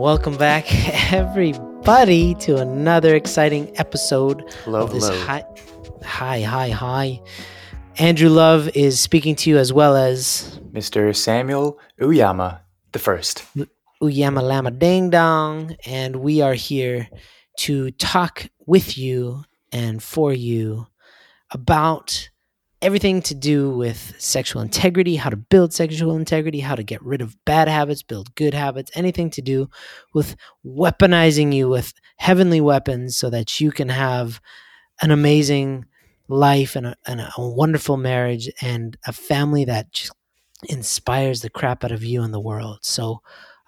Welcome back, everybody, to another exciting episode Hello, of this hello. hi, hi, hi, hi. Andrew Love is speaking to you as well as Mr. Samuel Uyama the first. Uyama Lama Ding Dong, and we are here to talk with you and for you about everything to do with sexual integrity, how to build sexual integrity, how to get rid of bad habits, build good habits, anything to do with weaponizing you with heavenly weapons so that you can have an amazing life and a, and a wonderful marriage and a family that just inspires the crap out of you and the world. So,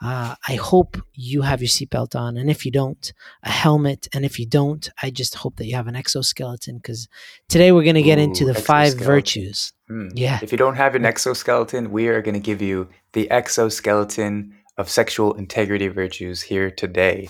uh, I hope you have your seatbelt on, and if you don't, a helmet. And if you don't, I just hope that you have an exoskeleton because today we're going to get into the five virtues. Hmm. Yeah. If you don't have an exoskeleton, we are going to give you the exoskeleton of sexual integrity virtues here today.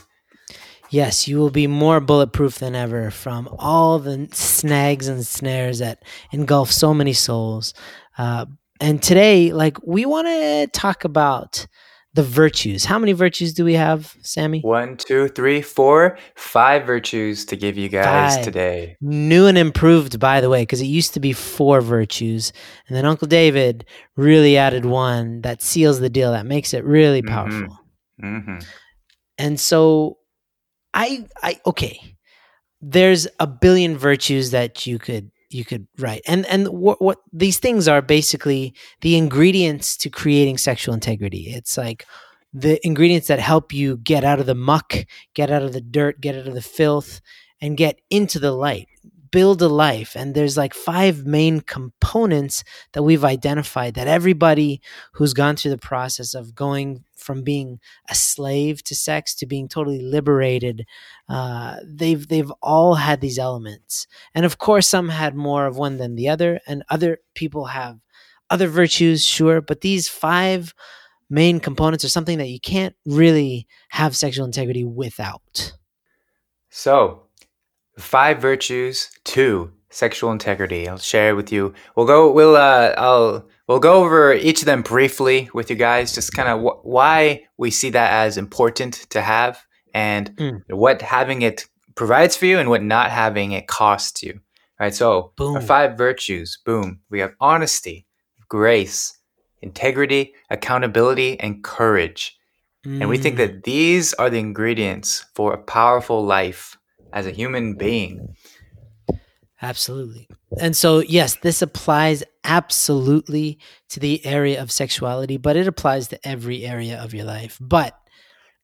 Yes, you will be more bulletproof than ever from all the snags and snares that engulf so many souls. Uh, and today, like, we want to talk about the virtues. How many virtues do we have, Sammy? One, two, three, four, five virtues to give you guys Five. today. New and improved, by the way, because it used to be four virtues. And then Uncle David really added one that seals the deal, that makes it really Mhm. powerful. hmm And so I I okay. There's a billion virtues that you could you could write. And and what what these things are basically the ingredients to creating sexual integrity. It's like the ingredients that help you get out of the muck, get out of the dirt, get out of the filth and get into the light. Build a life. And there's like five main components that we've identified that everybody who's gone through the process of going from being a slave to sex to being totally liberated uh, they've they've all had these elements and of course some had more of one than the other and other people have other virtues sure but these five main components are something that you can't really have sexual integrity without So, five virtues to sexual integrity. I'll share with you. We'll go. We'll. Uh. I'll. We'll go over each of them briefly with you guys. Just kind of wh- why we see that as important to have, and Mm. what having it provides for you, and what not having it costs you. All right. So, Boom. our five virtues. Boom. We have honesty, grace, integrity, accountability, and courage. And we think Mm. that these are the ingredients for a powerful life as a human being. Absolutely. And so, yes, this applies absolutely to the area of sexuality, but it applies to every area of your life. But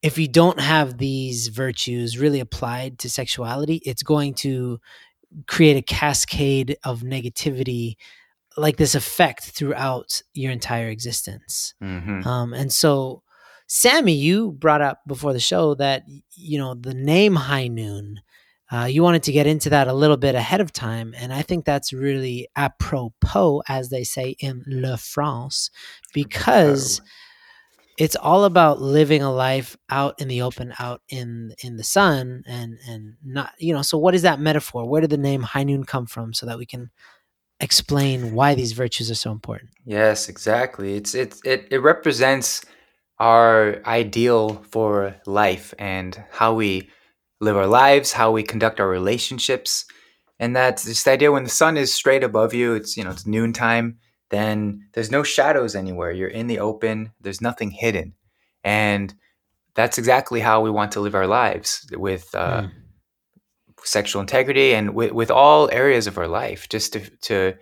if you don't have these virtues really applied to sexuality, it's going to create a cascade of negativity, like this effect throughout your entire existence. hmm Um, and so, Sammy, you brought up before the show that you know the name High Noon. Uh, you wanted to get into that a little bit ahead of time, and I think that's really apropos, as they say in Le France, because it's all about living a life out in the open, out in in the sun, and and not you know. So, what is that metaphor? Where did the name High Noon come from, so that we can explain why these virtues are so important? Yes, exactly. It's it, it it represents our ideal for life and how we live our lives, how we conduct our relationships, and that's this idea when the sun is straight above you. It's you know it's noontime. Then there's no shadows anywhere. You're in the open. There's nothing hidden, and that's exactly how we want to live our lives with uh, Mm. sexual integrity and with, with all areas of our life. Just to to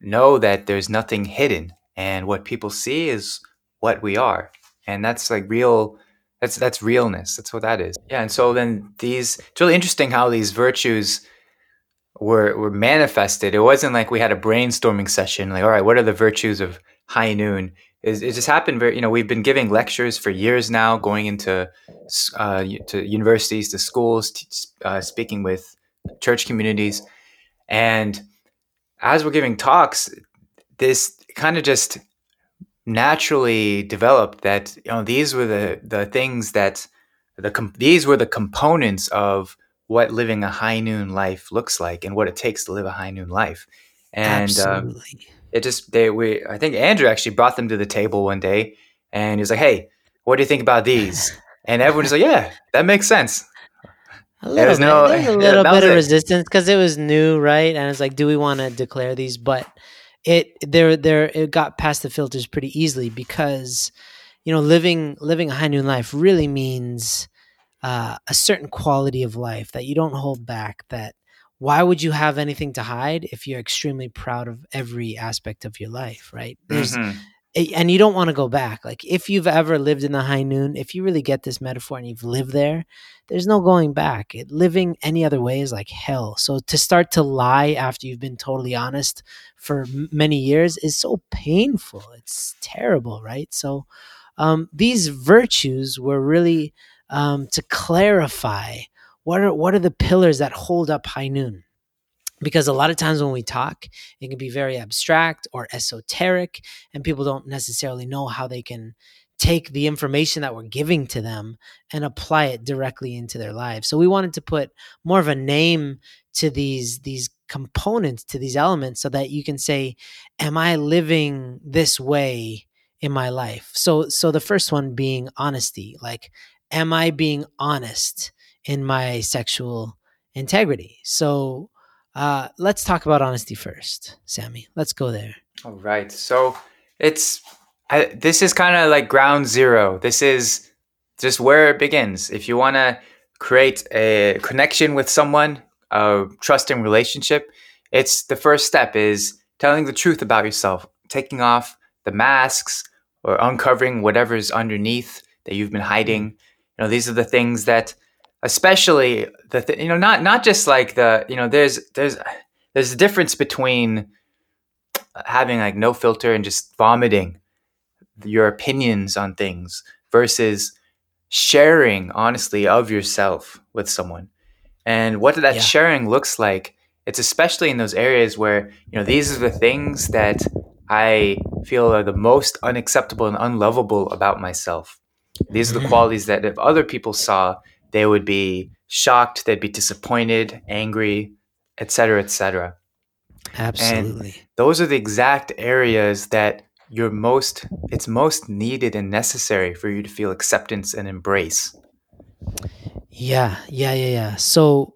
know that there's nothing hidden and what people see is what we are and that's like real that's that's realness. That's what that is. Yeah and so then these it's really interesting how these virtues were were manifested. It wasn't like we had a brainstorming session like all right what are the virtues of high noon? It, it just happened very you know we've been giving lectures for years now going into uh, to universities to schools t- uh, speaking with church communities. And as we're giving talks, this kind of just naturally developed that you know these were the the things that the com- these were the components of what living a high noon life looks like and what it takes to live a high noon life. And um, it just they we I think Andrew actually brought them to the table one day and he was like, "Hey, what do you think about these?" and everyone's like, yeah, that makes sense. A little was bit. no- There's a little that bit of it. resistance because it was new, right? And it's like, do we want to declare these? But it there there it got past the filters pretty easily because you know living living a high noon life really means uh, a certain quality of life that you don't hold back. That why would you have anything to hide if you're extremely proud of every aspect of your life, right? There's Mhm. And you don't want to go back. Like if you've ever lived in the high noon, if you really get this metaphor and you've lived there, there's no going back. It, living any other way is like hell. So to start to lie after you've been totally honest for many years is so painful. It's terrible, right? So um, these virtues were really um, to clarify what are what are the pillars that hold up high noon because a lot of times when we talk it can be very abstract or esoteric and people don't necessarily know how they can take the information that we're giving to them and apply it directly into their lives. So we wanted to put more of a name to these these components to these elements so that you can say am i living this way in my life? So so the first one being honesty like am i being honest in my sexual integrity? So uh, let's talk about honesty first, Sammy. Let's go there. All right. So it's I, this is kind of like ground zero. This is just where it begins. If you want to create a connection with someone, a trusting relationship, it's the first step is telling the truth about yourself, taking off the masks or uncovering whatever's underneath that you've been hiding. You know, these are the things that especially the th- you know not not just like the you know there's there's there's a difference between having like no filter and just vomiting your opinions on things versus sharing honestly of yourself with someone and what that Yeah. sharing looks like it's especially in those areas where you know these are the things that i feel are the most unacceptable and unlovable about myself these are the Mhm. qualities that if other people saw they would be shocked they'd be disappointed angry etc etc Absolutely. those are the exact areas that you're most it's most needed and necessary for you to feel acceptance and embrace Yeah, yeah, yeah, yeah. So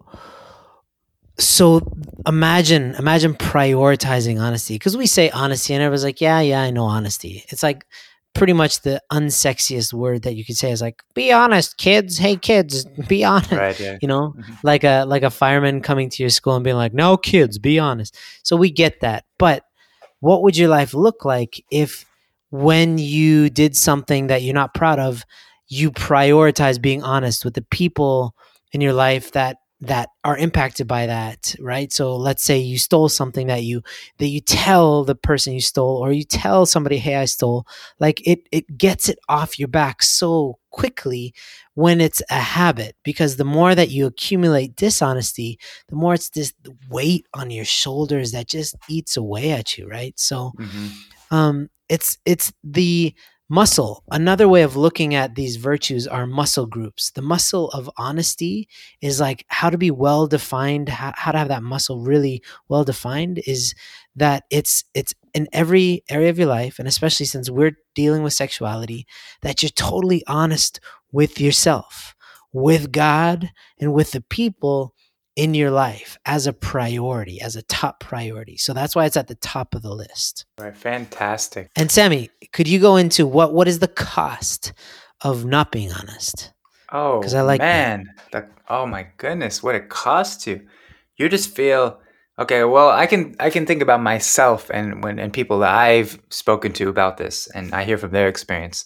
so imagine imagine prioritizing honesty because we say honesty and everyone's like, yeah, yeah, I know honesty. It's like pretty much the unsexiest word that you could say is like, be honest, kids. Hey, kids, be honest. right yeah You know, Mhm. like a like a fireman coming to your school and being like, "No, kids, be honest." So we get that, but what would your life look like if, when you did something that you're not proud of, you prioritize being honest with the people in your life that that are impacted by that right so let's say you stole something that you that you tell the person you stole or you tell somebody hey i stole like it it gets it off your back so quickly when it's a habit because the more that you accumulate dishonesty the more it's this weight on your shoulders that just eats away at you right so Mhm. um, it's it's the muscle. Another way of looking at these virtues are muscle groups. The muscle of honesty is like how to be well defined how, to have that muscle really well defined is that it's it's in every area of your life and especially since we're dealing with sexuality that you're totally honest with yourself with god and with the people in your life as a priority as a top priority. So that's why it's at the top of the list. Right fantastic. And Sammy, could you go into what what is the cost of not being honest? oh 'Cause I like that. man the, oh my goodness what it costs you. You just feel okay well i can i can think about myself and when and people that i've spoken to about this and i hear from their experience.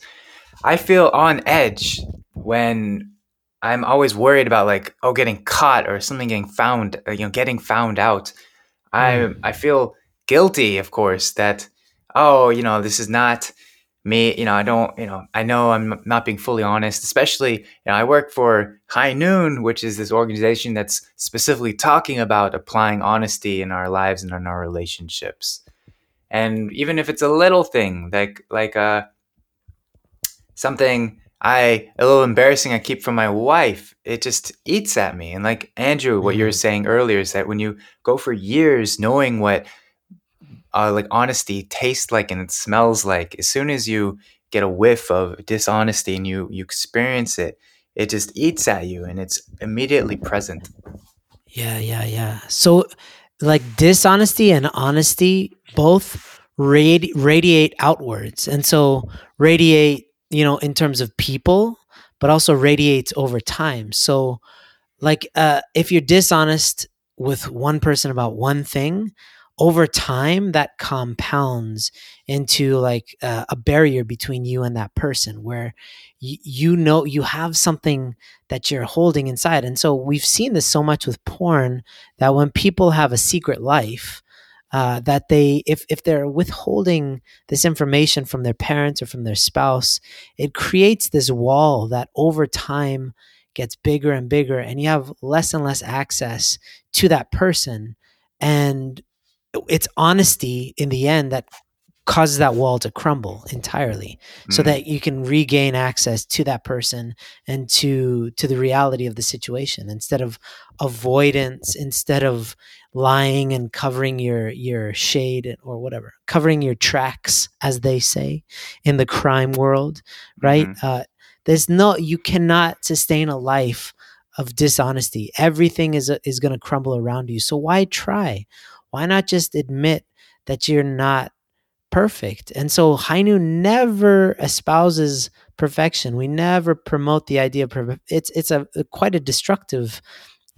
I feel on edge when i'm always worried about like oh getting caught or something getting found uh, you know getting found out. I i feel guilty of course that oh you know this is not me you know i don't you know i know i'm not being fully honest especially you know i work for high noon which is this organization that's specifically talking about applying honesty in our lives and in our relationships. And even if it's a little thing like like uh something i a little embarrassing i keep from my wife it just eats at me and like andrew what you were Mhm. saying earlier is that when you go for years knowing what uh, like honesty tastes like and it smells like as soon as you get a whiff of dishonesty and you you experience it it just eats at you and it's immediately present. Yeah, yeah, yeah. So, like dishonesty and honesty both radi- radiate outwards, and so radiate, you know, in terms of people, but also radiates over time. So, like, uh, if you're dishonest with one person about one thing, over time that compounds into like uh, a barrier between you and that person where y- you know you have something that you're holding inside and so we've seen this so much with porn that when people have a secret life uh, that they if if they're withholding this information from their parents or from their spouse it creates this wall that over time gets bigger and bigger and you have less and less access to that person. And it's honesty in the end that causes that wall to crumble entirely so Mm, that you can regain access to that person and to to the reality of the situation. Instead of avoidance instead of lying and covering your your shade or whatever covering your tracks as they say in the crime world right mhm, uh, there's no you cannot sustain a life of dishonesty everything is is going to crumble around you so why try why not just admit that you're not perfect? And so High Noon never espouses perfection. We never promote the idea of perfect. It's it's a quite a destructive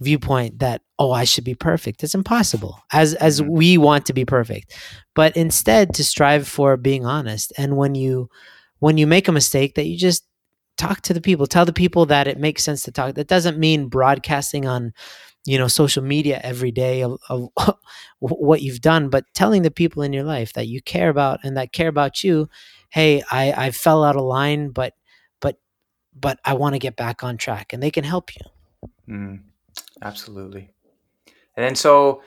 viewpoint that oh I should be perfect. It's impossible as as mhm, we want to be perfect. But instead to strive for being honest. And when you when you make a mistake that you just talk to the people, tell the people that it makes sense to talk. That doesn't mean broadcasting on you know social media every day of, of what you've done but telling the people in your life that you care about and that care about you hey i i fell out of line but but but i want to get back on track and they can help you mm, absolutely. And then so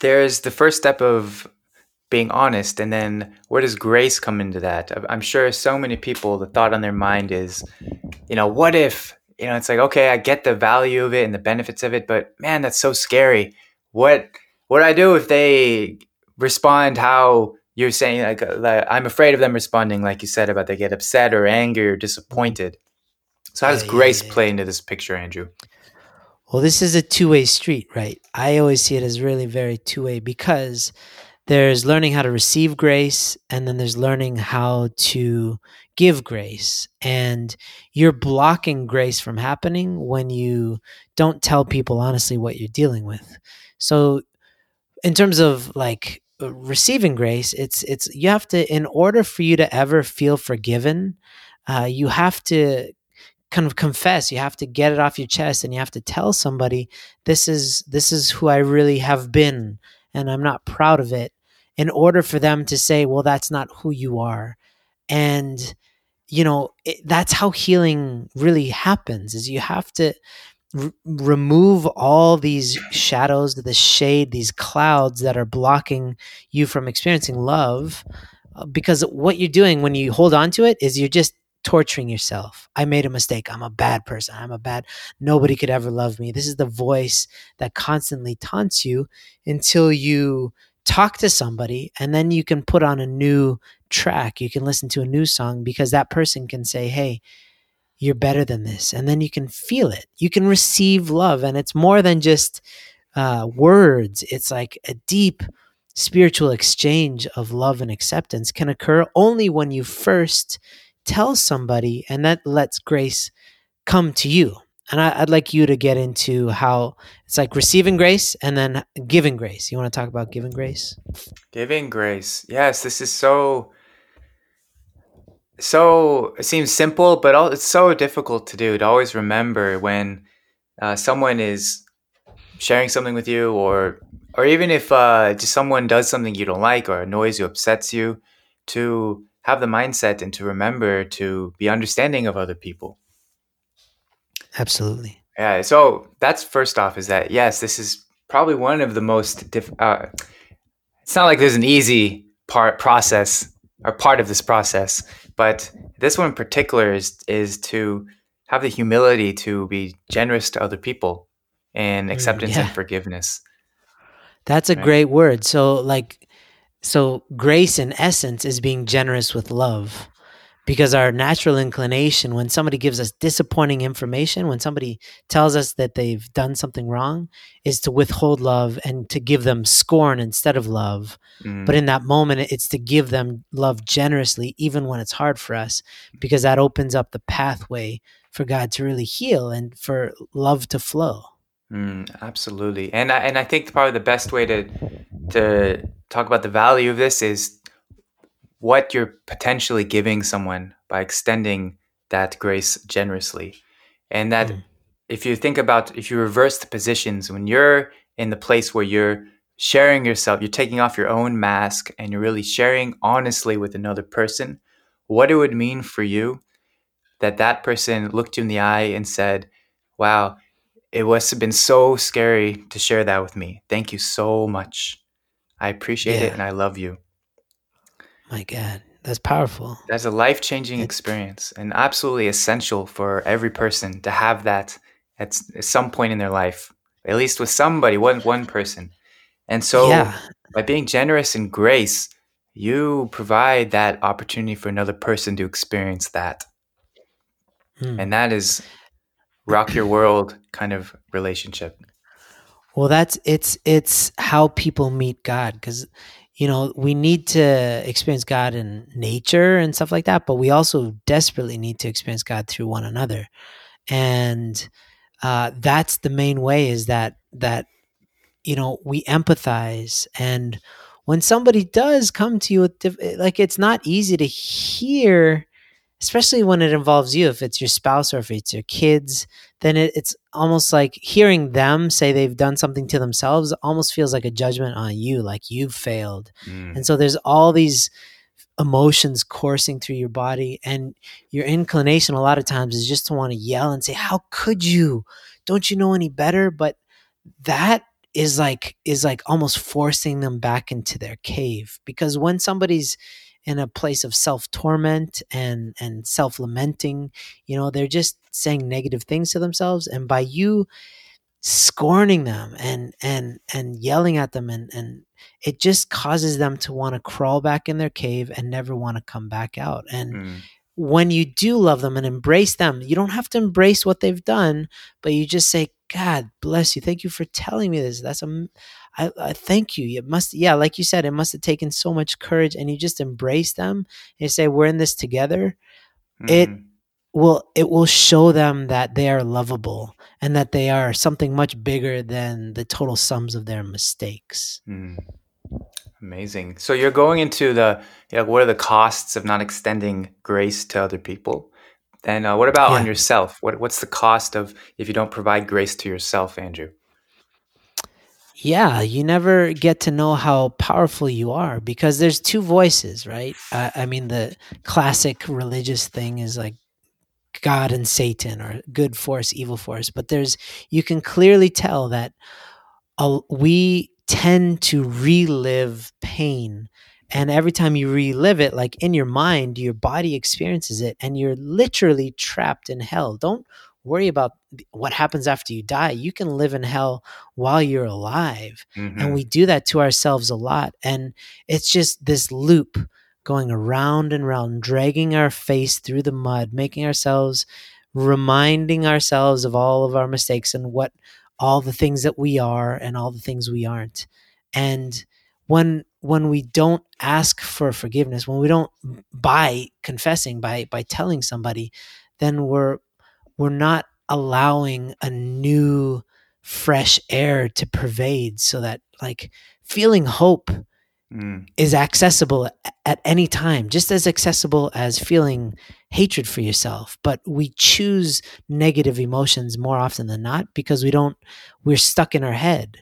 there's the first step of being honest, and then where does grace come into that? I'm sure so many people, the thought on their mind is, you know, what if, you know, it's like, okay, I get the value of it and the benefits of it, but man, that's so scary. What what do I do if they respond how you're saying? Like, uh, like, I'm afraid of them responding, like you said, about they get upset or angry or disappointed. So how does yeah grace yeah play into this picture, Andrew? Well this is a two-way street right? I always see it as really very two-way because there's learning how to receive grace and then there's learning how to give grace. And you're blocking grace from happening when you don't tell people honestly what you're dealing with. So in terms of like uh, receiving grace it's it's you have to in order for you to ever feel forgiven uh, you have to kind of confess you have to get it off your chest and you have to tell somebody this is this is who i really have been and i'm not proud of it in order for them to say well that's not who you are and you know it, that's how healing really happens is you have to r- remove all these shadows the shade these clouds that are blocking you from experiencing love uh, because what you're doing when you hold on to it is you're just torturing yourself. I made a mistake. I'm a bad person. I'm a bad nobody could ever love me. This is the voice that constantly taunts you until you talk to somebody and then you can put on a new track. You can listen to a new song because that person can say hey you're better than this. And then you can feel it. You can receive love and it's more than just uh, words. It's like a deep spiritual exchange of love and acceptance can occur only when you first tell somebody and that lets grace come to you and I, i'd like you to get into how it's like receiving grace and then giving grace you want to talk about giving grace Giving grace. Yes, this is so so it seems simple, but it's so difficult to do. To always remember when uh, someone is sharing something with you, or or even if uh, just someone does something you don't like or annoys you, upsets you, to have the mindset and to remember to be understanding of other people. absolutely Yeah. So that's first off. Is that yes? This is probably one of the most. Diff- uh, it's not like there's an easy part process or part of this process, but this one in particular is is to have the humility to be generous to other people and Mm, acceptance and forgiveness. that's a Right. great word so like so grace in essence is being generous with love because our natural inclination when somebody gives us disappointing information when somebody tells us that they've done something wrong is to withhold love and to give them scorn instead of love Mm. but in that moment it's to give them love generously even when it's hard for us because that opens up the pathway for god to really heal and for love to flow Mm, absolutely, and I, and I think probably the best way to to talk about the value of this is what you're potentially giving someone by extending that grace generously, and that Mm. if you think about if you reverse the positions when you're in the place where you're sharing yourself, you're taking off your own mask and you're really sharing honestly with another person, what it would mean for you that that person looked you in the eye and said, "Wow." It must have been so scary to share that with me. Thank you so much. I appreciate it and I love you. my god that's powerful That's a life changing experience and absolutely essential for every person to have that at at some point in their life, at least with somebody, one, one person. And so, yeah by being generous and grace, you provide that opportunity for another person to experience that. Mm. And that is rock your world kind of relationship. Well, that's it's it's how people meet God because you know we need to experience God in nature and stuff like that, but we also desperately need to experience God through one another, and uh, that's the main way is that that you know we empathize and when somebody does come to you with diff- like it's not easy to hear especially when it involves you if it's your spouse or if it's your kids then it, it's almost like hearing them say they've done something to themselves almost feels like a judgment on you like you've failed. Mm, and so there's all these emotions coursing through your body and your inclination a lot of times is just to want to yell and say how could you? Don't you know any better? But that is like is like almost forcing them back into their cave because when somebody's in a place of self torment and and self lamenting you know they're just saying negative things to themselves and by you scorning them and and and yelling at them and and it just causes them to want to crawl back in their cave and never want to come back out. And mm, when you do love them and embrace them, you don't have to embrace what they've done, but you just say, God bless you. Thank you for telling me this. That's a, I, I thank you. It must, yeah, like you said, it must have taken so much courage and you just embrace them and you say, we're in this together. It- mhm. Well, it will show them that they are lovable and that they are something much bigger than the total sums of their mistakes. Mm. Amazing. So you're going into the yeah, what are the costs of not extending grace to other people? And uh, what about on yourself? What what's the cost of if you don't provide grace to yourself, Andrew? Yeah, you never get to know how powerful you are because there's two voices, right? Uh, I mean, the classic religious thing is like God and Satan or good force, evil force, but there's, you can clearly tell that uh, we tend to relive pain. And every time you relive it, like in your mind, your body experiences it and you're literally trapped in hell. Don't worry about what happens after you die. You can live in hell while you're alive Mhm. and we do that to ourselves a lot and it's just this loop going around and around dragging our face through the mud making ourselves reminding ourselves of all of our mistakes and what all the things that we are and all the things we aren't. And when when we don't ask for forgiveness when we don't by confessing by by telling somebody then we're we're not allowing a new fresh air to pervade so that like feeling hope Mm, is accessible at any time just as accessible as feeling hatred for yourself but we choose negative emotions more often than not because we don't we're stuck in our head.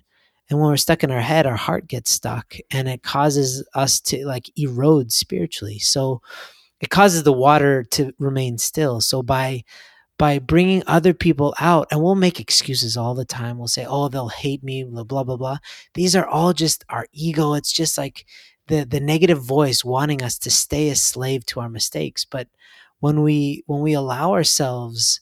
And when we're stuck in our head our heart gets stuck and it causes us to like erode spiritually. So it causes the water to remain still. So by by bringing other people out and we'll make excuses all the time. We'll say oh they'll hate me blah blah blah blah. These are all just our ego. It's just like the the negative voice wanting us to stay a slave to our mistakes. But when we when we allow ourselves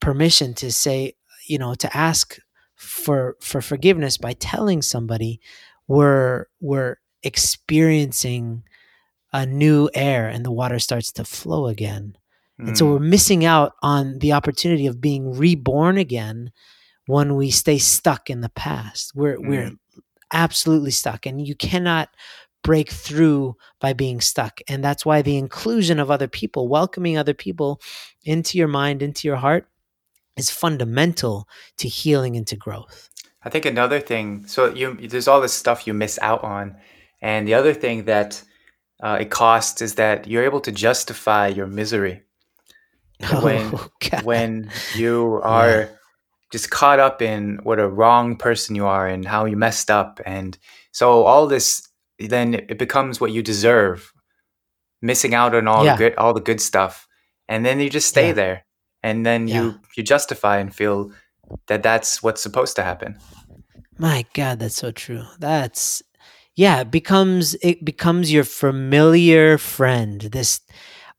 permission to say you know to ask for for forgiveness by telling somebody we're we're experiencing a new air and the water starts to flow again. And so Mm. we're missing out on the opportunity of being reborn again when we stay stuck in the past. We're we're absolutely stuck and you cannot break through by being stuck. And that's why the inclusion of other people, welcoming other people into your mind, into your heart is fundamental to healing and to growth. I think another thing. So you there's all this stuff you miss out on, and the other thing that uh, it costs is that you're able to justify your misery when Oh, God. when you are just caught up in what a wrong person you are and how you messed up and so all this then it becomes what you deserve missing out on all Yeah. the good all the good stuff and then you just stay Yeah. there and then Yeah. you you justify and feel that that's what's supposed to happen My God, that's so true. That's yeah, it becomes it becomes your familiar friend. This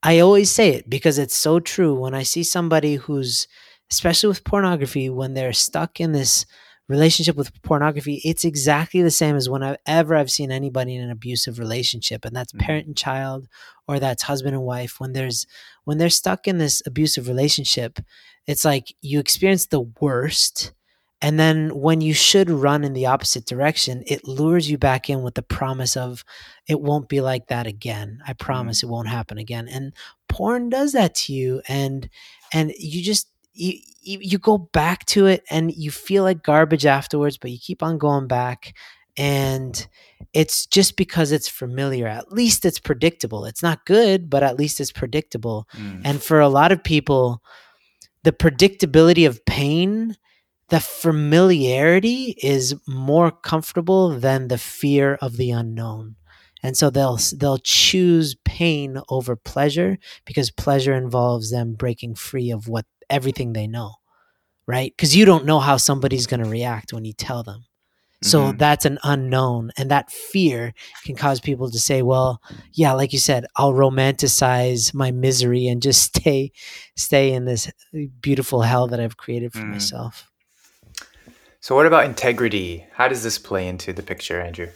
I always say it because it's so true. When I see somebody who's especially with pornography, when they're stuck in this relationship with pornography, it's exactly the same as whenever I've seen anybody in an abusive relationship, and that's Mhm. parent and child, or that's husband and wife. When there's when they're stuck in this abusive relationship, it's like you experience the worst and then when you should run in the opposite direction, it lures you back in with the promise of it won't be like that again. I promise it won't happen again. And porn does that to you and and you just you, you you go back to it and you feel like garbage afterwards, but you keep on going back and it's just because it's familiar. At least it's predictable. It's not good, but at least it's predictable. Mm. And for a lot of people, the predictability of pain, the familiarity is more comfortable than the fear of the unknown. And so they'll they'll choose pain over pleasure because pleasure involves them breaking free of what everything they know. Right? Cuz you don't know how somebody's going to react when you tell them. So Mhm. that's an unknown and that fear can cause people to say, well, yeah, like you said, I'll romanticize my misery and just stay stay in this beautiful hell that I've created for Mm. myself. so what about integrity how does this play into the picture andrew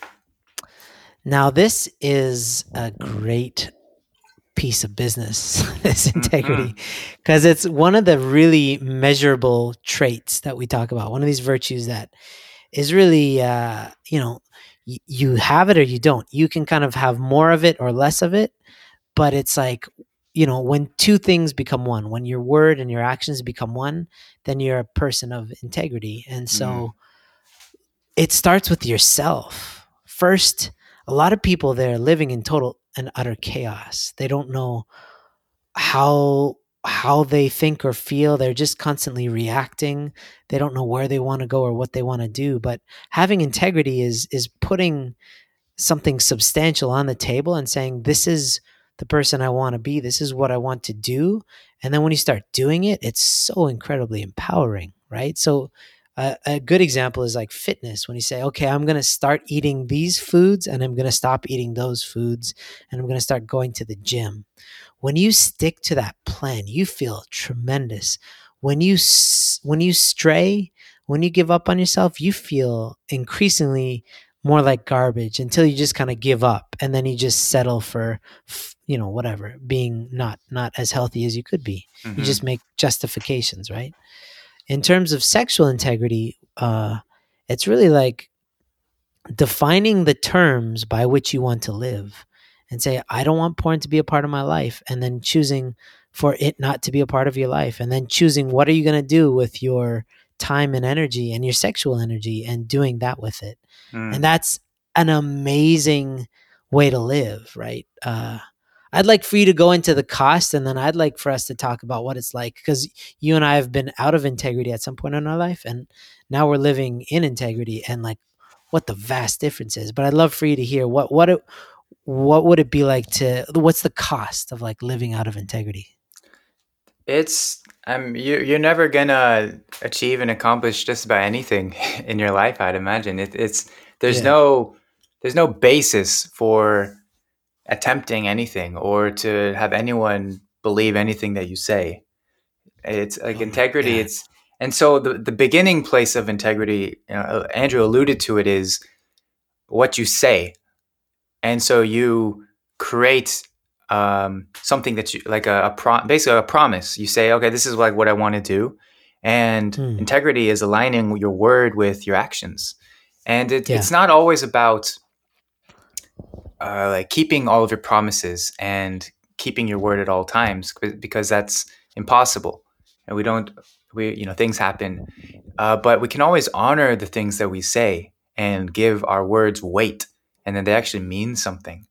Now this is a great piece of business, this integrity, because it's one of the really measurable traits that we talk about. One of these virtues that is really, uh, you know, y- you have it or you don't. You can kind of have more of it or less of it, but it's like, you know, when two things become one, when your word and your actions become one, then you're a person of integrity. And so Mm. it starts with yourself. First, a lot of people they're living in total and utter chaos. They don't know how how they think or feel. They're just constantly reacting. They don't know where they want to go or what they want to do. But having integrity is is putting something substantial on the table and saying this is the person I want to be. This is what I want to do. And then when you start doing it, it's so incredibly empowering, right? So uh, a good example is like fitness when you say, okay, I'm going to start eating these foods and I'm going to stop eating those foods and I'm going to start going to the gym. When you stick to that plan, you feel tremendous. When you when you stray, when you give up on yourself, you feel increasingly more like garbage until you just kind of give up and then you just settle for you know whatever being not not as healthy as you could be you Mhm. just make justifications right in terms of sexual integrity uh it's really like defining the terms by which you want to live and say i don't want porn to be a part of my life and then choosing for it not to be a part of your life and then choosing what are you going to do with your time and energy and your sexual energy and doing that with it Mm. and that's an amazing way to live right uh, i'd like for you to go into the cost and then i'd like for us to talk about what it's like because you and i have been out of integrity at some point in our life and now we're living in integrity and like what the vast difference is but i'd love for you to hear what what it, what would it be like to what's the cost of like living out of integrity It's um you you're never gonna achieve and accomplish just about anything in your life. I'd imagine it, it's there's Yeah. no there's no basis for attempting anything or to have anyone believe anything that you say. It's like Oh integrity. It's and so the the beginning place of integrity. You know, Andrew alluded to it is what you say, and so you create um, something that you like a, a pro- basically a promise. You say, okay, this is like what I want to do, and Hmm. integrity is aligning your word with your actions, and it, Yeah. it's not always about uh, like keeping all of your promises and keeping your word at all times because that's impossible, and we don't we you know things happen, uh, but we can always honor the things that we say and give our words weight, and then they actually mean something.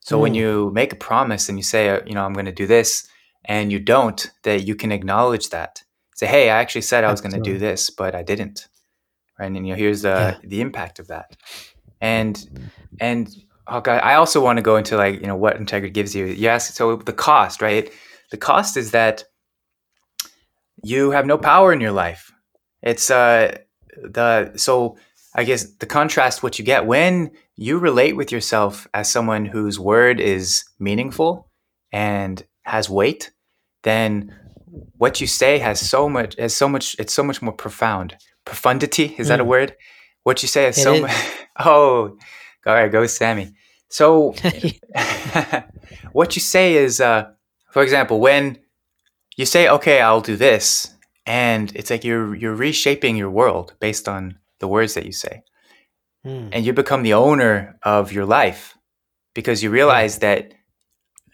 So when Mm. you make a promise and you say, uh, you know, I'm going to do this, and you don't, that you can acknowledge that. Say, hey, I actually said I was going to do this, but I didn't. Right? And you know, here's the Yeah. the impact of that. And and oh god, I also want to go into like you know what integrity gives you. Yes, so the cost, right? The cost is that you have no power in your life. It's uh the so I guess the contrast what you get when you relate with yourself as someone whose word is meaningful and has weight, then what you say has so much has so much it's so much more profound. Profundity, is that a Mm. word? What you say is It so is. much Oh, all right, go Sammy. So what you say is uh for example, when you say, okay, I'll do this, and it's like you're you're reshaping your world based on the words that you say. Mm. and you become the owner of your life because you realize that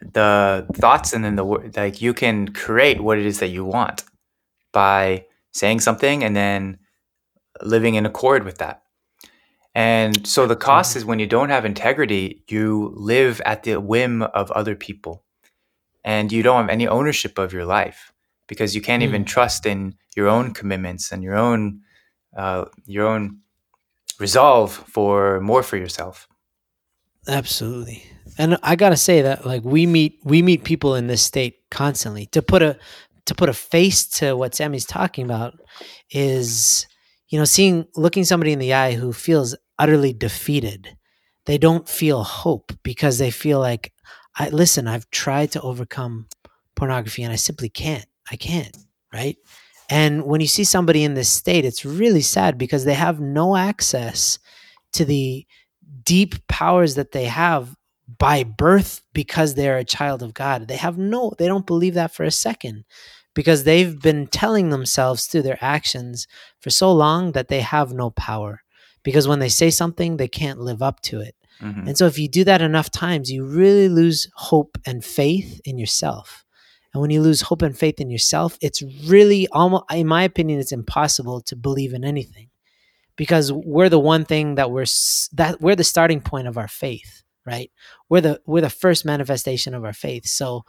the thoughts and then the like you can create what it is that you want by saying something and then living in accord with that and so the cost is when you don't have integrity you live at the whim of other people and you don't have any ownership of your life because you can't even Mm. trust in your own commitments and your own uh, your own resolve for more for yourself Absolutely. And I got to say that like we meet we meet people in this state constantly. To put a to put a face to what Sammy's talking about is you know seeing looking somebody in the eye who feels utterly defeated. They don't feel hope because they feel like I listen, I've tried to overcome pornography and I simply can't. I can't, right? And when you see somebody in this state, it's really sad because they have no access to the deep powers that they have by birth because they're a child of God. They have no, they don't believe that for a second because they've been telling themselves through their actions for so long that they have no power. Because when they say something, they can't live up to it. Mhm. And so if you do that enough times, you really lose hope and faith in yourself. And when you lose hope and faith in yourself, it's really almost, in my opinion, it's impossible to believe in anything because we're the one thing that we're that we're the starting point of our faith, right? We're the we're the first manifestation of our faith. So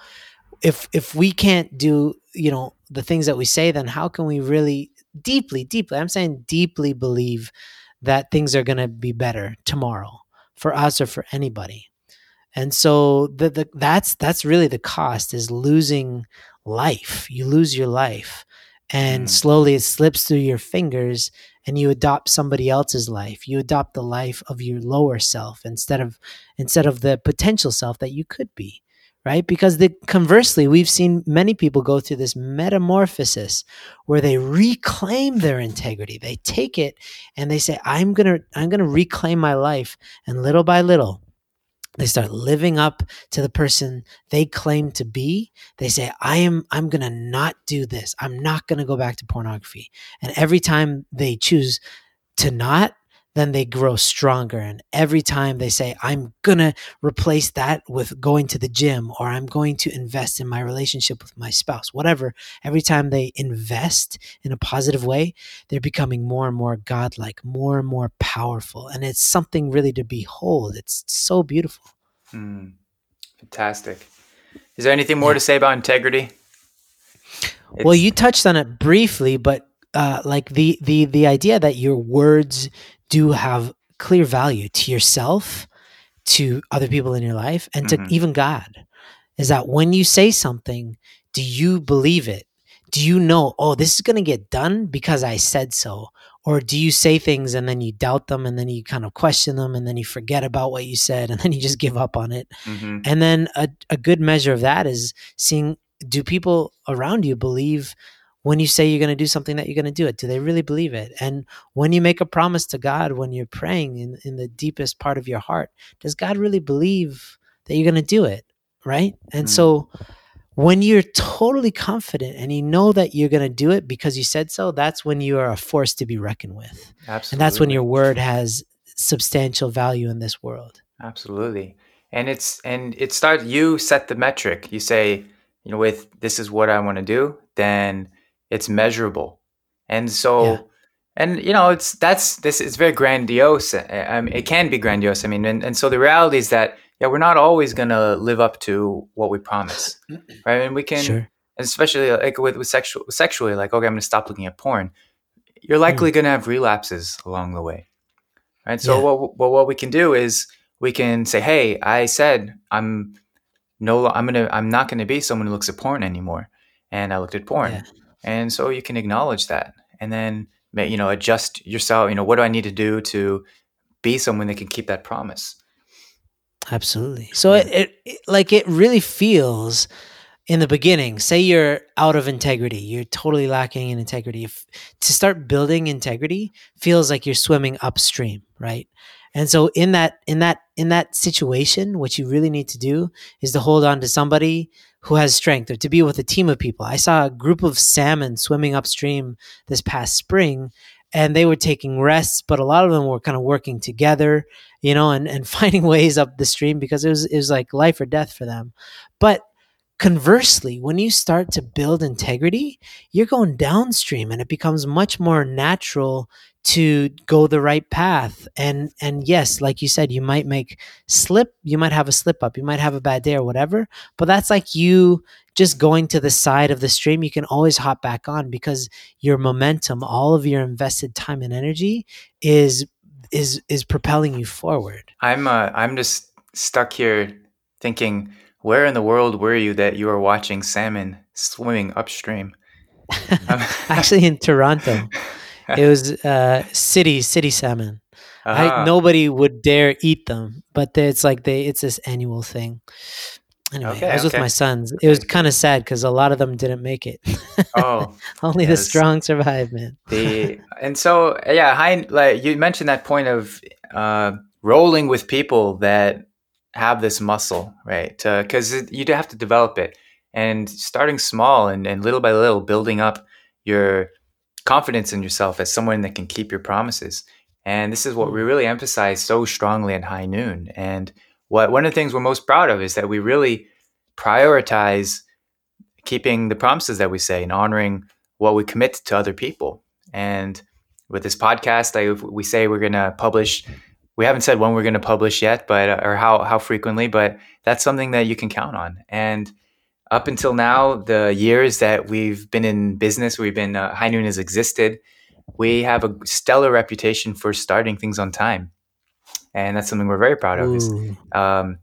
if if we can't do, you know, the things that we say, then how can we really deeply, deeply, I'm saying deeply believe that things are going to be better tomorrow for us or for anybody? And so the, the that's that's really the cost is losing life. You lose your life and Mm. slowly it slips through your fingers and you adopt somebody else's life. You adopt the life of your lower self instead of instead of the potential self that you could be. Right? Because the conversely, we've seen many people go through this metamorphosis where they reclaim their integrity. They take it and they say, I'm gonna, I'm gonna reclaim my life. And little by little, they start living up to the person they claim to be they say i am i'm to not do this i'm not to go back to pornography and every time they choose to not then they grow stronger and every time they say i'm going to replace that with going to the gym or i'm going to invest in my relationship with my spouse whatever every time they invest in a positive way they're becoming more and more godlike more and more powerful and it's something really to behold it's so beautiful Mm. Fantastic. Is there anything more to say about integrity? well you touched on it briefly but uh, like the the the idea that your words do have clear value to yourself to other people in your life and to Mhm. even god is that when you say something do you believe it do you know oh this is going to get done because i said so or do you say things and then you doubt them and then you kind of question them and then you forget about what you said and then you just give up on it Mhm. and then a, a good measure of that is seeing do people around you believe when you say you're going to do something that you're going to do it? Do they really believe it? And when you make a promise to God, when you're praying in, in the deepest part of your heart, does God really believe that you're going to do it, right? And Mm. so when you're totally confident and you know that you're going to do it because you said so, that's when you are a force to be reckoned with. Absolutely. And that's when your word has substantial value in this world. Absolutely. And it's and it starts you set the metric. You say, you know, with this is what I want to do, then it's measurable. And so Yeah. and you know, it's that's this is very grandiose. I mean, it can be grandiose. I mean, and, and so the reality is that yeah, we're not always gonna live up to what we promise. Right. And we can Sure. especially uh, like with, with sexual sexually, like, okay, I'm gonna stop looking at porn. You're likely mm. gonna have relapses along the way. Right. So Yeah. what what what we can do is we can say, "Hey, I said I'm no, I'm gonna, I'm not gonna be someone who looks at porn anymore." And I looked at porn, Yeah. And so you can acknowledge that, and then you know adjust yourself. You know, what do I need to do to be someone that can keep that promise? Absolutely. So it, it, it like it really feels in the beginning, say you're out of integrity, you're totally lacking in integrity. If, to start building integrity feels like you're swimming upstream, right? And so in that in that in that situation, what you really need to do is to hold on to somebody who has strength or to be with a team of people. I saw a group of salmon swimming upstream this past spring and they were taking rests, but a lot of them were kind of working together, you know, and, and finding ways up the stream because it was it was like life or death for them. But conversely, when you start to build integrity, you're going downstream and it becomes much more natural to go the right path. And and yes, like you said, you might make slip, you might have a slip up, you might have a bad day or whatever, but that's like you just going to the side of the stream, you can always hop back on because your momentum, all of your invested time and energy is is is propelling you forward. I'm, uh, I'm just stuck here thinking, where in the world were you that you were watching salmon swimming upstream? Actually in Toronto. It was uh city city salmon. I, ah, nobody would dare eat them, but it's like they it's this annual thing. Anyway, Okay, I was with my sons. It was kind of sad because a lot of them didn't make it. oh, Only the strong survive, man. the and so yeah high, like you mentioned that point of uh, rolling with people that have this muscle right because you do have to develop it and starting small and, and little by little building up your confidence in yourself as someone that can keep your promises and this is what we mm. really emphasize so strongly in high noon and what one of the things we're most proud of is that we really prioritize keeping the promises that we say and honoring what we commit to other people. And with this podcast, I, we say we're going to publish. We haven't said when we're going to publish yet, but or how how frequently, but that's something that you can count on. And up until now, the years that we've been in business, we've been uh, High Noon has existed. We have a stellar reputation for starting things on time, and that's something we're very proud of. is um,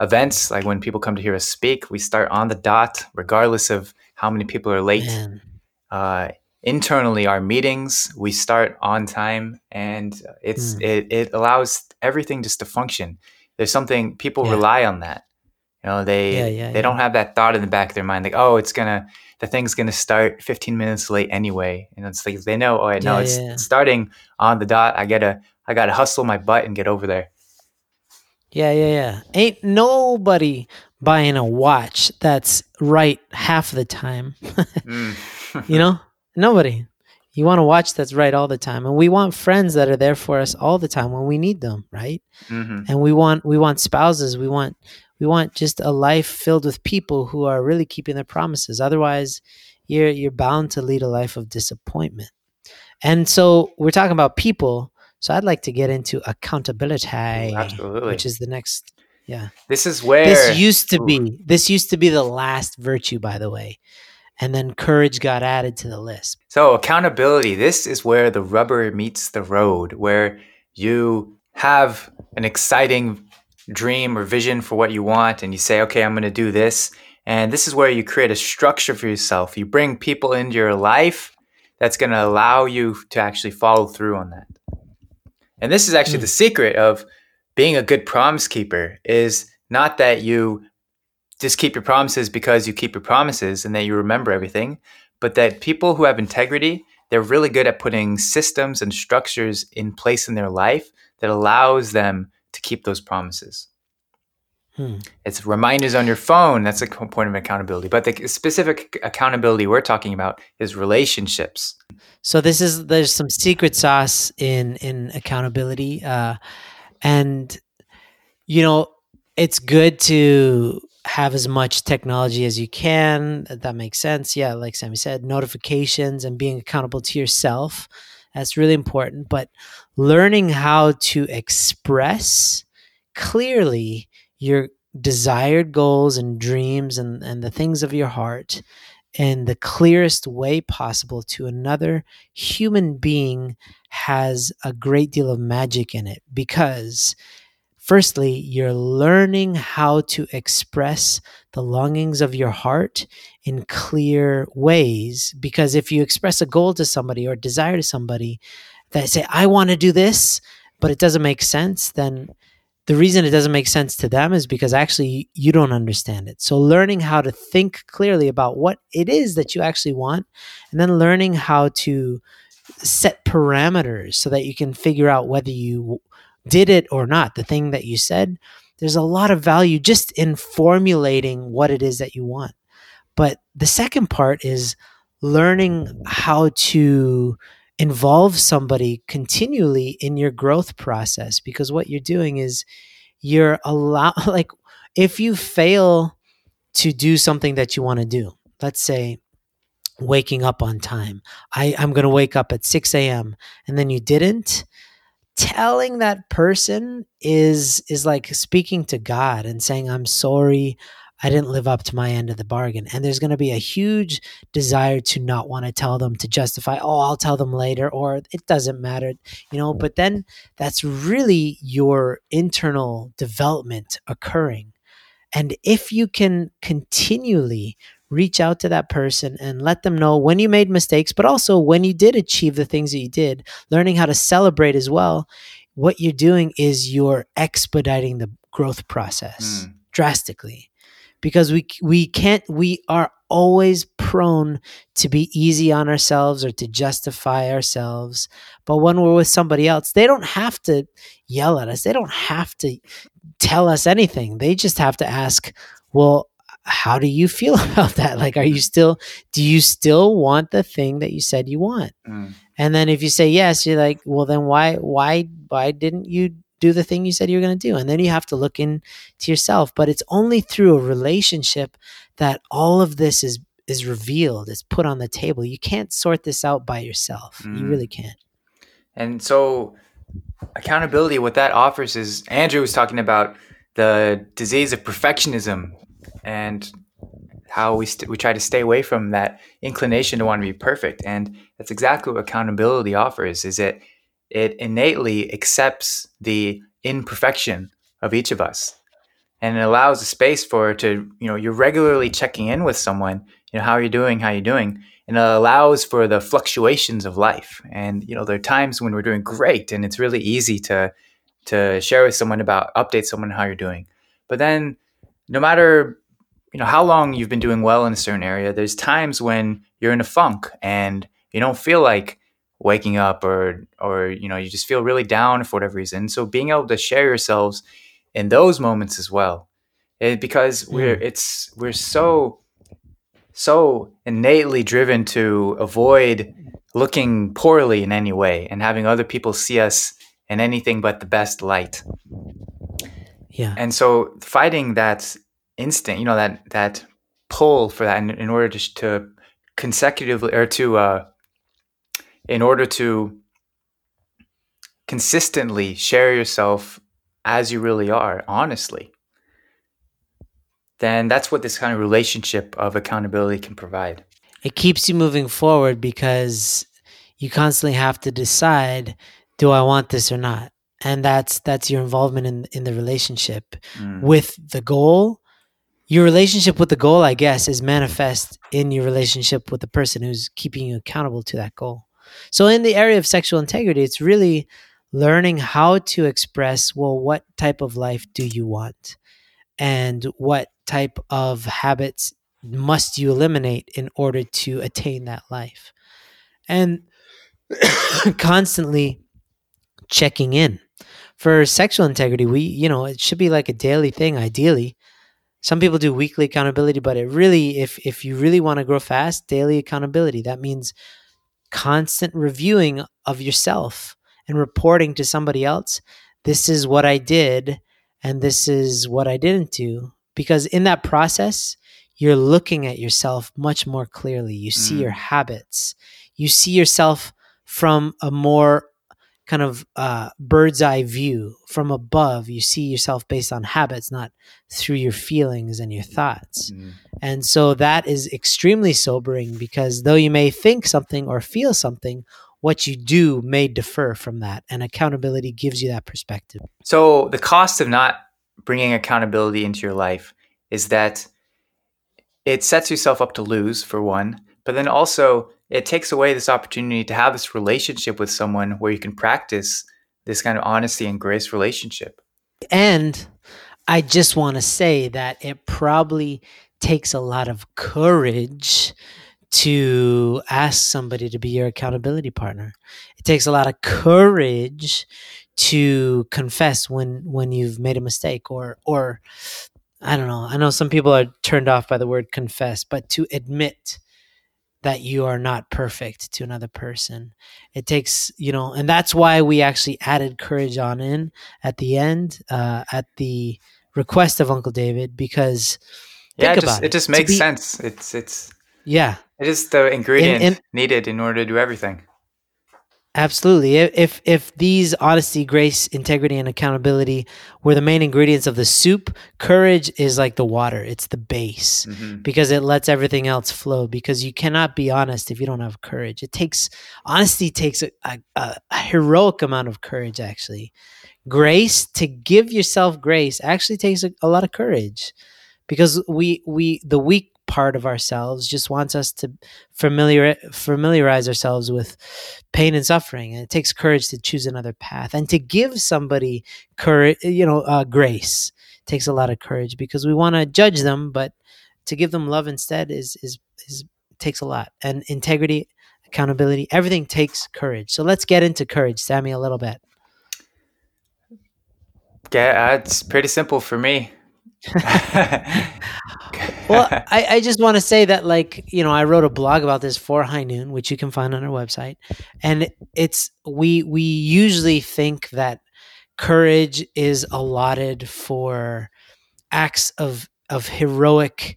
events like when people come to hear us speak we start on the dot regardless of how many people are late uh, internally our meetings we start on time and it's Mm. it, it allows everything just to function there's something people Yeah. rely on that you know they Yeah, yeah, they don't have that thought in the back of their mind like oh it's gonna the thing's gonna start 15 minutes late anyway and it's like they know oh no Yeah, it's starting on the dot i gotta i gotta hustle my butt and get over there Yeah, yeah, yeah. Ain't nobody buying a watch that's right half the time. Mm. you know, nobody. You want to watch that's right all the time, and we want friends that are there for us all the time when we need them, right? Mhm. And we want we want spouses. We want we want just a life filled with people who are really keeping their promises. Otherwise, you're you're bound to lead a life of disappointment. And so we're talking about people. So I'd like to get into accountability, absolutely. which is the next. Yeah. This is where This used to Ooh. be this used to be the last virtue, by the way, and then courage got added to the list. so accountability. This is where the rubber meets the road, where you have an exciting dream or vision for what you want, and you say, "Okay, I'm going to do this." And this is where you create a structure for yourself. You bring people into your life that's going to allow you to actually follow through on that. And this is actually Mm. the secret of being a good promise keeper is not that you just keep your promises because you keep your promises and that you remember everything, but that people who have integrity, they're really good at putting systems and structures in place in their life that allows them to keep those promises. Hmm. It's reminders on your phone. That's a point of accountability. But the specific accountability we're talking about is relationships. So this is there's some secret sauce in in accountability, uh, and you know it's good to have as much technology as you can. That makes sense. Yeah, like Sammy said, notifications and being accountable to yourself. That's really important. But learning how to express clearly your desired goals and dreams and, and the things of your heart in the clearest way possible to another human being has a great deal of magic in it because firstly you're learning how to express the longings of your heart in clear ways because if you express a goal to somebody or desire to somebody that say i want to do this but it doesn't make sense then the reason it doesn't make sense to them is because actually you don't understand it. So, learning how to think clearly about what it is that you actually want, and then learning how to set parameters so that you can figure out whether you did it or not, the thing that you said, there's a lot of value just in formulating what it is that you want. But the second part is learning how to involve somebody continually in your growth process because what you're doing is you're allow like if you fail to do something that you want to do let's say waking up on time I, i'm going to wake up at 6 a.m and then you didn't telling that person is is like speaking to god and saying i'm sorry I didn't live up to my end of the bargain. And there's going to be a huge desire to not want to tell them to justify, oh, I'll tell them later, or it doesn't matter, you know. But then that's really your internal development occurring. And if you can continually reach out to that person and let them know when you made mistakes, but also when you did achieve the things that you did, learning how to celebrate as well, what you're doing is you're expediting the growth process mm. drastically because we we can't we are always prone to be easy on ourselves or to justify ourselves. But when we're with somebody else they don't have to yell at us. They don't have to tell us anything. They just have to ask well how do you feel about that like are you still do you still want the thing that you said you want mm. and then if you say yes you're like well then why why why didn't you do the thing you said you were going to do. And then you have to look into yourself. But it's only through a relationship that all of this is is revealed, It's put on the table. You can't sort this out by yourself. Mm. You really can't. And so accountability, what that offers is Andrew was talking about the disease of perfectionism and how we st- we try to stay away from that inclination to want to be perfect and that's exactly what accountability offers is it it innately accepts the imperfection of each of us and it allows a space for to you know you're regularly checking in with someone you know how are you doing how are you doing and it allows for the fluctuations of life and you know there are times when we're doing great and it's really easy to to share with someone about update someone how you're doing but then no matter you know how long you've been doing well in a certain area there's times when you're in a funk and you don't feel like waking up or or you know you just feel really down for whatever reason so being able to share yourselves in those moments as well it, eh, because we're mm. it's we're so so innately driven to avoid looking poorly in any way and having other people see us in anything but the best light yeah and so fighting that instinct you know that that pull for that in, in order to, to consecutively or to uh, in order to consistently share yourself as you really are, honestly, then that's what this kind of relationship of accountability can provide. It keeps you moving forward because you constantly have to decide do I want this or not? And that's that's your involvement in in the relationship mm. with the goal. Your relationship with the goal, I guess, is manifest in your relationship with the person who's keeping you accountable to that goal. So, in the area of sexual integrity, it's really learning how to express well, what type of life do you want? And what type of habits must you eliminate in order to attain that life? And constantly checking in for sexual integrity, we, you know, it should be like a daily thing, ideally. Some people do weekly accountability, but it really, if if you really want to grow fast, daily accountability. That means constant reviewing of yourself and reporting to somebody else. This is what I did, and this is what I didn't do. Because in that process, you're looking at yourself much more clearly. You see Mm. your habits. You see yourself from a more kind of uh, bird's eye view from above. You see yourself based on habits, not through your feelings and your thoughts. Mm. And so that is extremely sobering because though you may think something or feel something, what you do may differ from that. And accountability gives you that perspective. So the cost of not bringing accountability into your life is that it sets yourself up to lose for one, but then also it takes away this opportunity to have this relationship with someone where you can practice this kind of honesty and grace relationship. And I just want to say that it probably takes a lot of courage to ask somebody to be your accountability partner. It takes a lot of courage to confess when when you've made a mistake or or I don't know. I know some people are turned off by the word confess, but to admit that you are not perfect to another person. It takes, you know, and that's why we actually added courage on in at the end, uh, at the request of Uncle David, because Yeah, it just, it it. just makes be- sense. It's it's yeah, it is the ingredient and- needed in order to do everything. Absolutely. If- If these honesty, grace, integrity, and accountability were the main ingredients of the soup, courage is like the water. It's the base Mhm. because it lets everything else flow. Because you cannot be honest if you don't have courage. It takes honesty takes a, a, a heroic amount of courage. Actually, grace to give yourself grace actually takes a, a lot of courage because we we the weak part of ourselves just wants us to familiar familiarize ourselves with pain and suffering. And it takes courage to choose another path and to give somebody courage you know uh, grace. Takes a lot of courage because we want to judge them but to give them love instead is is is takes a lot. And integrity accountability everything takes courage. So let's get into courage sammy a little bit. Yeah, it's pretty simple for me. well I, I just want to say that like you know i wrote a blog about this for high noon which you can find on our website. And it's we we usually think that courage is allotted for acts of of heroic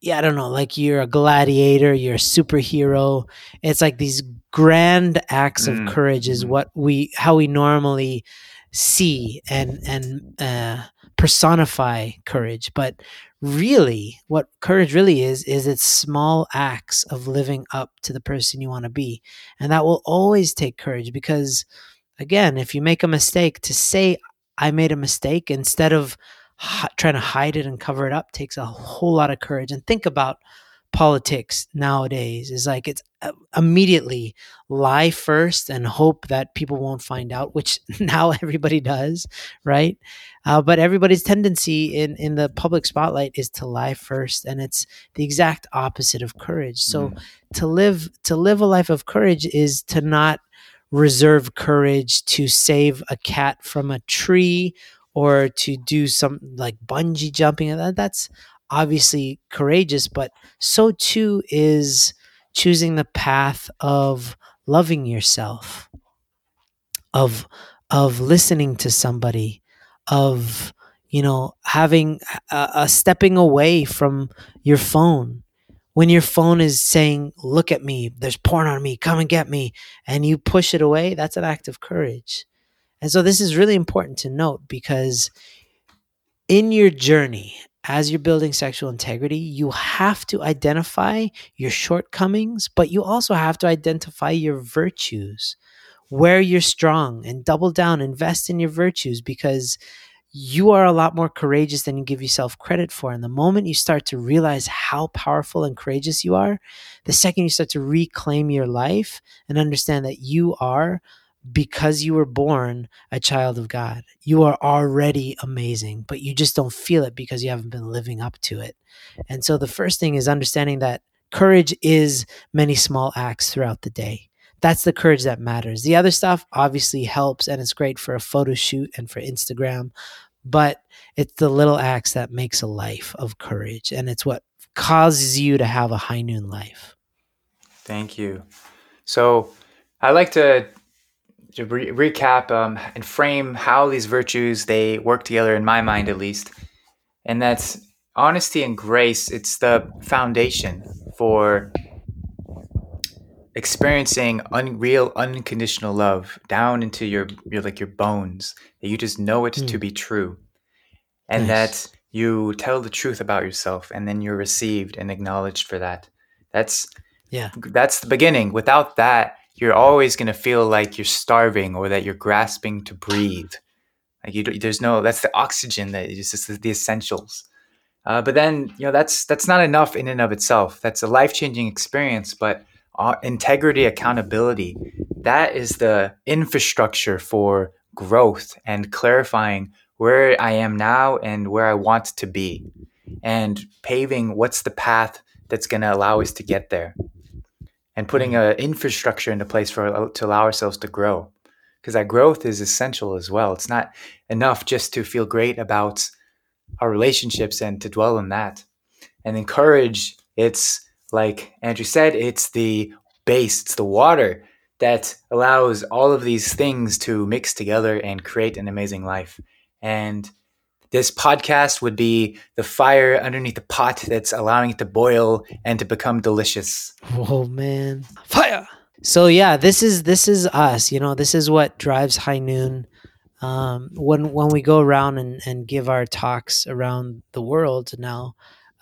yeah i don't know like you're a gladiator you're a superhero. It's like these grand acts Mm, of courage is mhm. what we how we normally see and and uh personify courage. But really what courage really is is it's small acts of living up to the person you want to be. And that will always take courage because again if you make a mistake to say i made a mistake instead of hi- trying to hide it and cover it up takes a whole lot of courage. And think about politics nowadays is like it's uh, immediately lie first and hope that people won't find out which now everybody does right? Uh, but everybody's tendency in in the public spotlight is to lie first and it's the exact opposite of courage. So Mm. to live to live a life of courage is to not reserve courage to save a cat from a tree or to do some like bungee jumping. That- that's obviously courageous but so too is choosing the path of loving yourself of of listening to somebody of you know having a, a stepping away from your phone. When your phone is saying look at me there's porn on me come and get me and you push it away that's an act of courage. And so this is really important to note because in your journey as you're building sexual integrity you have to identify your shortcomings but you also have to identify your virtues. Where you're strong and double down invest in your virtues because you are a lot more courageous than you give yourself credit for. And the moment you start to realize how powerful and courageous you are the second you start to reclaim your life and understand that you are because you were born a child of God. You are already amazing, but you just don't feel it because you haven't been living up to it. And so the first thing is understanding that courage is many small acts throughout the day. that's the courage that matters. The other stuff obviously helps and it's great for a photo shoot and for Instagram, but it's the little acts that makes a life of courage and it's what causes you to have a high noon life. Thank you. So I like to, to re- recap um, and frame how these virtues they work together in my mind at least, and that's honesty and grace. It's the foundation for experiencing unreal unconditional love down into your your like your bones that you just know it mm. to hmm. be true and nice. that you tell the truth about yourself and then you're received and acknowledged for that that's yeah that's the beginning without that you're always going to feel like you're starving or that you're grasping to breathe. Like you there's no that's the oxygen that is just the essentials. Uh, but then you know that's that's not enough in and of itself. That's a life-changing experience but uh, integrity accountability that is the infrastructure for growth and clarifying where I am now and where I want to be, and paving what's the path that's going to allow us to get there, and putting mm-hmm. an infrastructure into place for uh, to allow ourselves to grow, because that growth is essential as well. It's not enough just to feel great about our relationships and to dwell in that, and encourage. It's like Andrew said, it's the base, it's the water that allows all of these things to mix together and create an amazing life. And this podcast would be the fire underneath the pot that's allowing it to boil and to become delicious. Oh man, fire! So yeah, this is this is us. You know, this is what drives High Noon. Um, when when we go around and, and give our talks around the world now,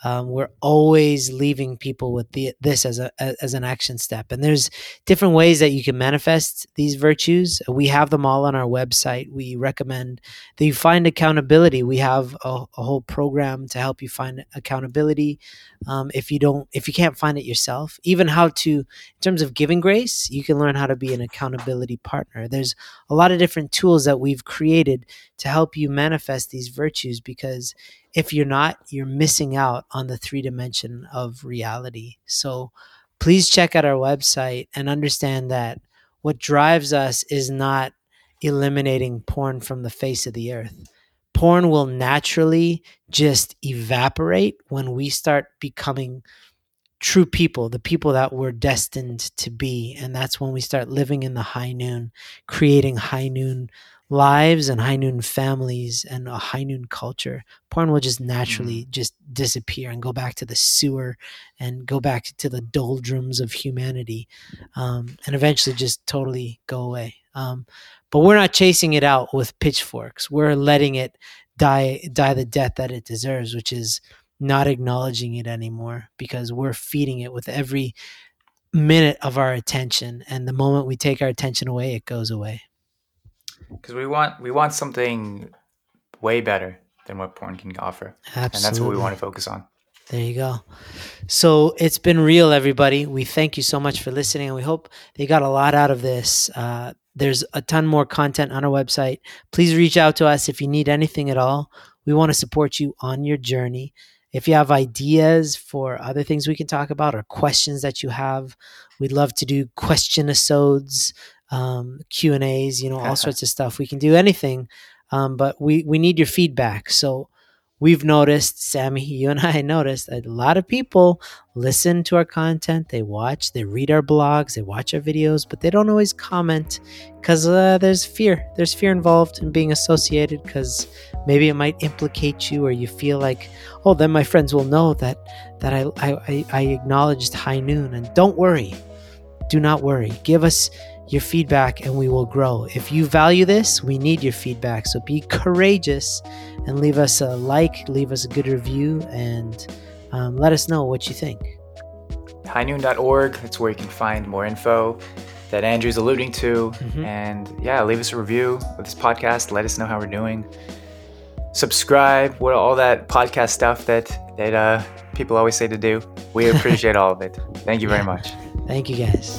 um, we're always leaving people with the, this as a as an action step. And there's different ways that you can manifest these virtues. We have them all on our website. We recommend that you find accountability. We have a, a whole program to help you find accountability. Um, if you don't if you can't find it yourself even how to in terms of giving grace you can learn how to be an accountability partner. There's a lot of different tools that we've created to help you manifest these virtues because if you're not, you're missing out on the three dimension of reality. So please check out our website and understand that what drives us is not eliminating porn from the face of the earth. Porn will naturally just evaporate when we start becoming true people, the people that we're destined to be. And that's when we start living in the high noon, creating high noon lives and high noon families and a high noon culture, porn will just naturally mm. just disappear and go back to the sewer and go back to the doldrums of humanity um, and eventually just totally go away. Um, but we're not chasing it out with pitchforks. We're letting it die die the death that it deserves, which is not acknowledging it anymore because we're feeding it with every minute of our attention and the moment we take our attention away it goes away because we want we want something way better than what porn can offer, Absolutely. and that's what we want to focus on. There you go. So it's been real, everybody. We thank you so much for listening, and we hope they got a lot out of this. Uh, there's a ton more content on our website. Please reach out to us if you need anything at all. We want to support you on your journey. If you have ideas for other things we can talk about or questions that you have, we'd love to do question episodes um, Q and A's, you know, all sorts of stuff. We can do anything, um, but we we need your feedback. So we've noticed, Sammy, you and I noticed that a lot of people listen to our content. They watch, they read our blogs, they watch our videos, but they don't always comment because uh, there's fear. There's fear involved in being associated because maybe it might implicate you, or you feel like, oh, then my friends will know that that I I, I acknowledged high noon. And don't worry, do not worry. Give us your feedback and we will grow. If you value this, we need your feedback. So be courageous and leave us a like, leave us a good review, and um, let us know what you think. Highnoon.org, that's where you can find more info that Andrew's alluding to. Mm-hmm. And yeah, leave us a review of this podcast. Let us know how we're doing. Subscribe, what all that podcast stuff that that uh, people always say to do. We appreciate all of it. Thank you very much. Thank you guys.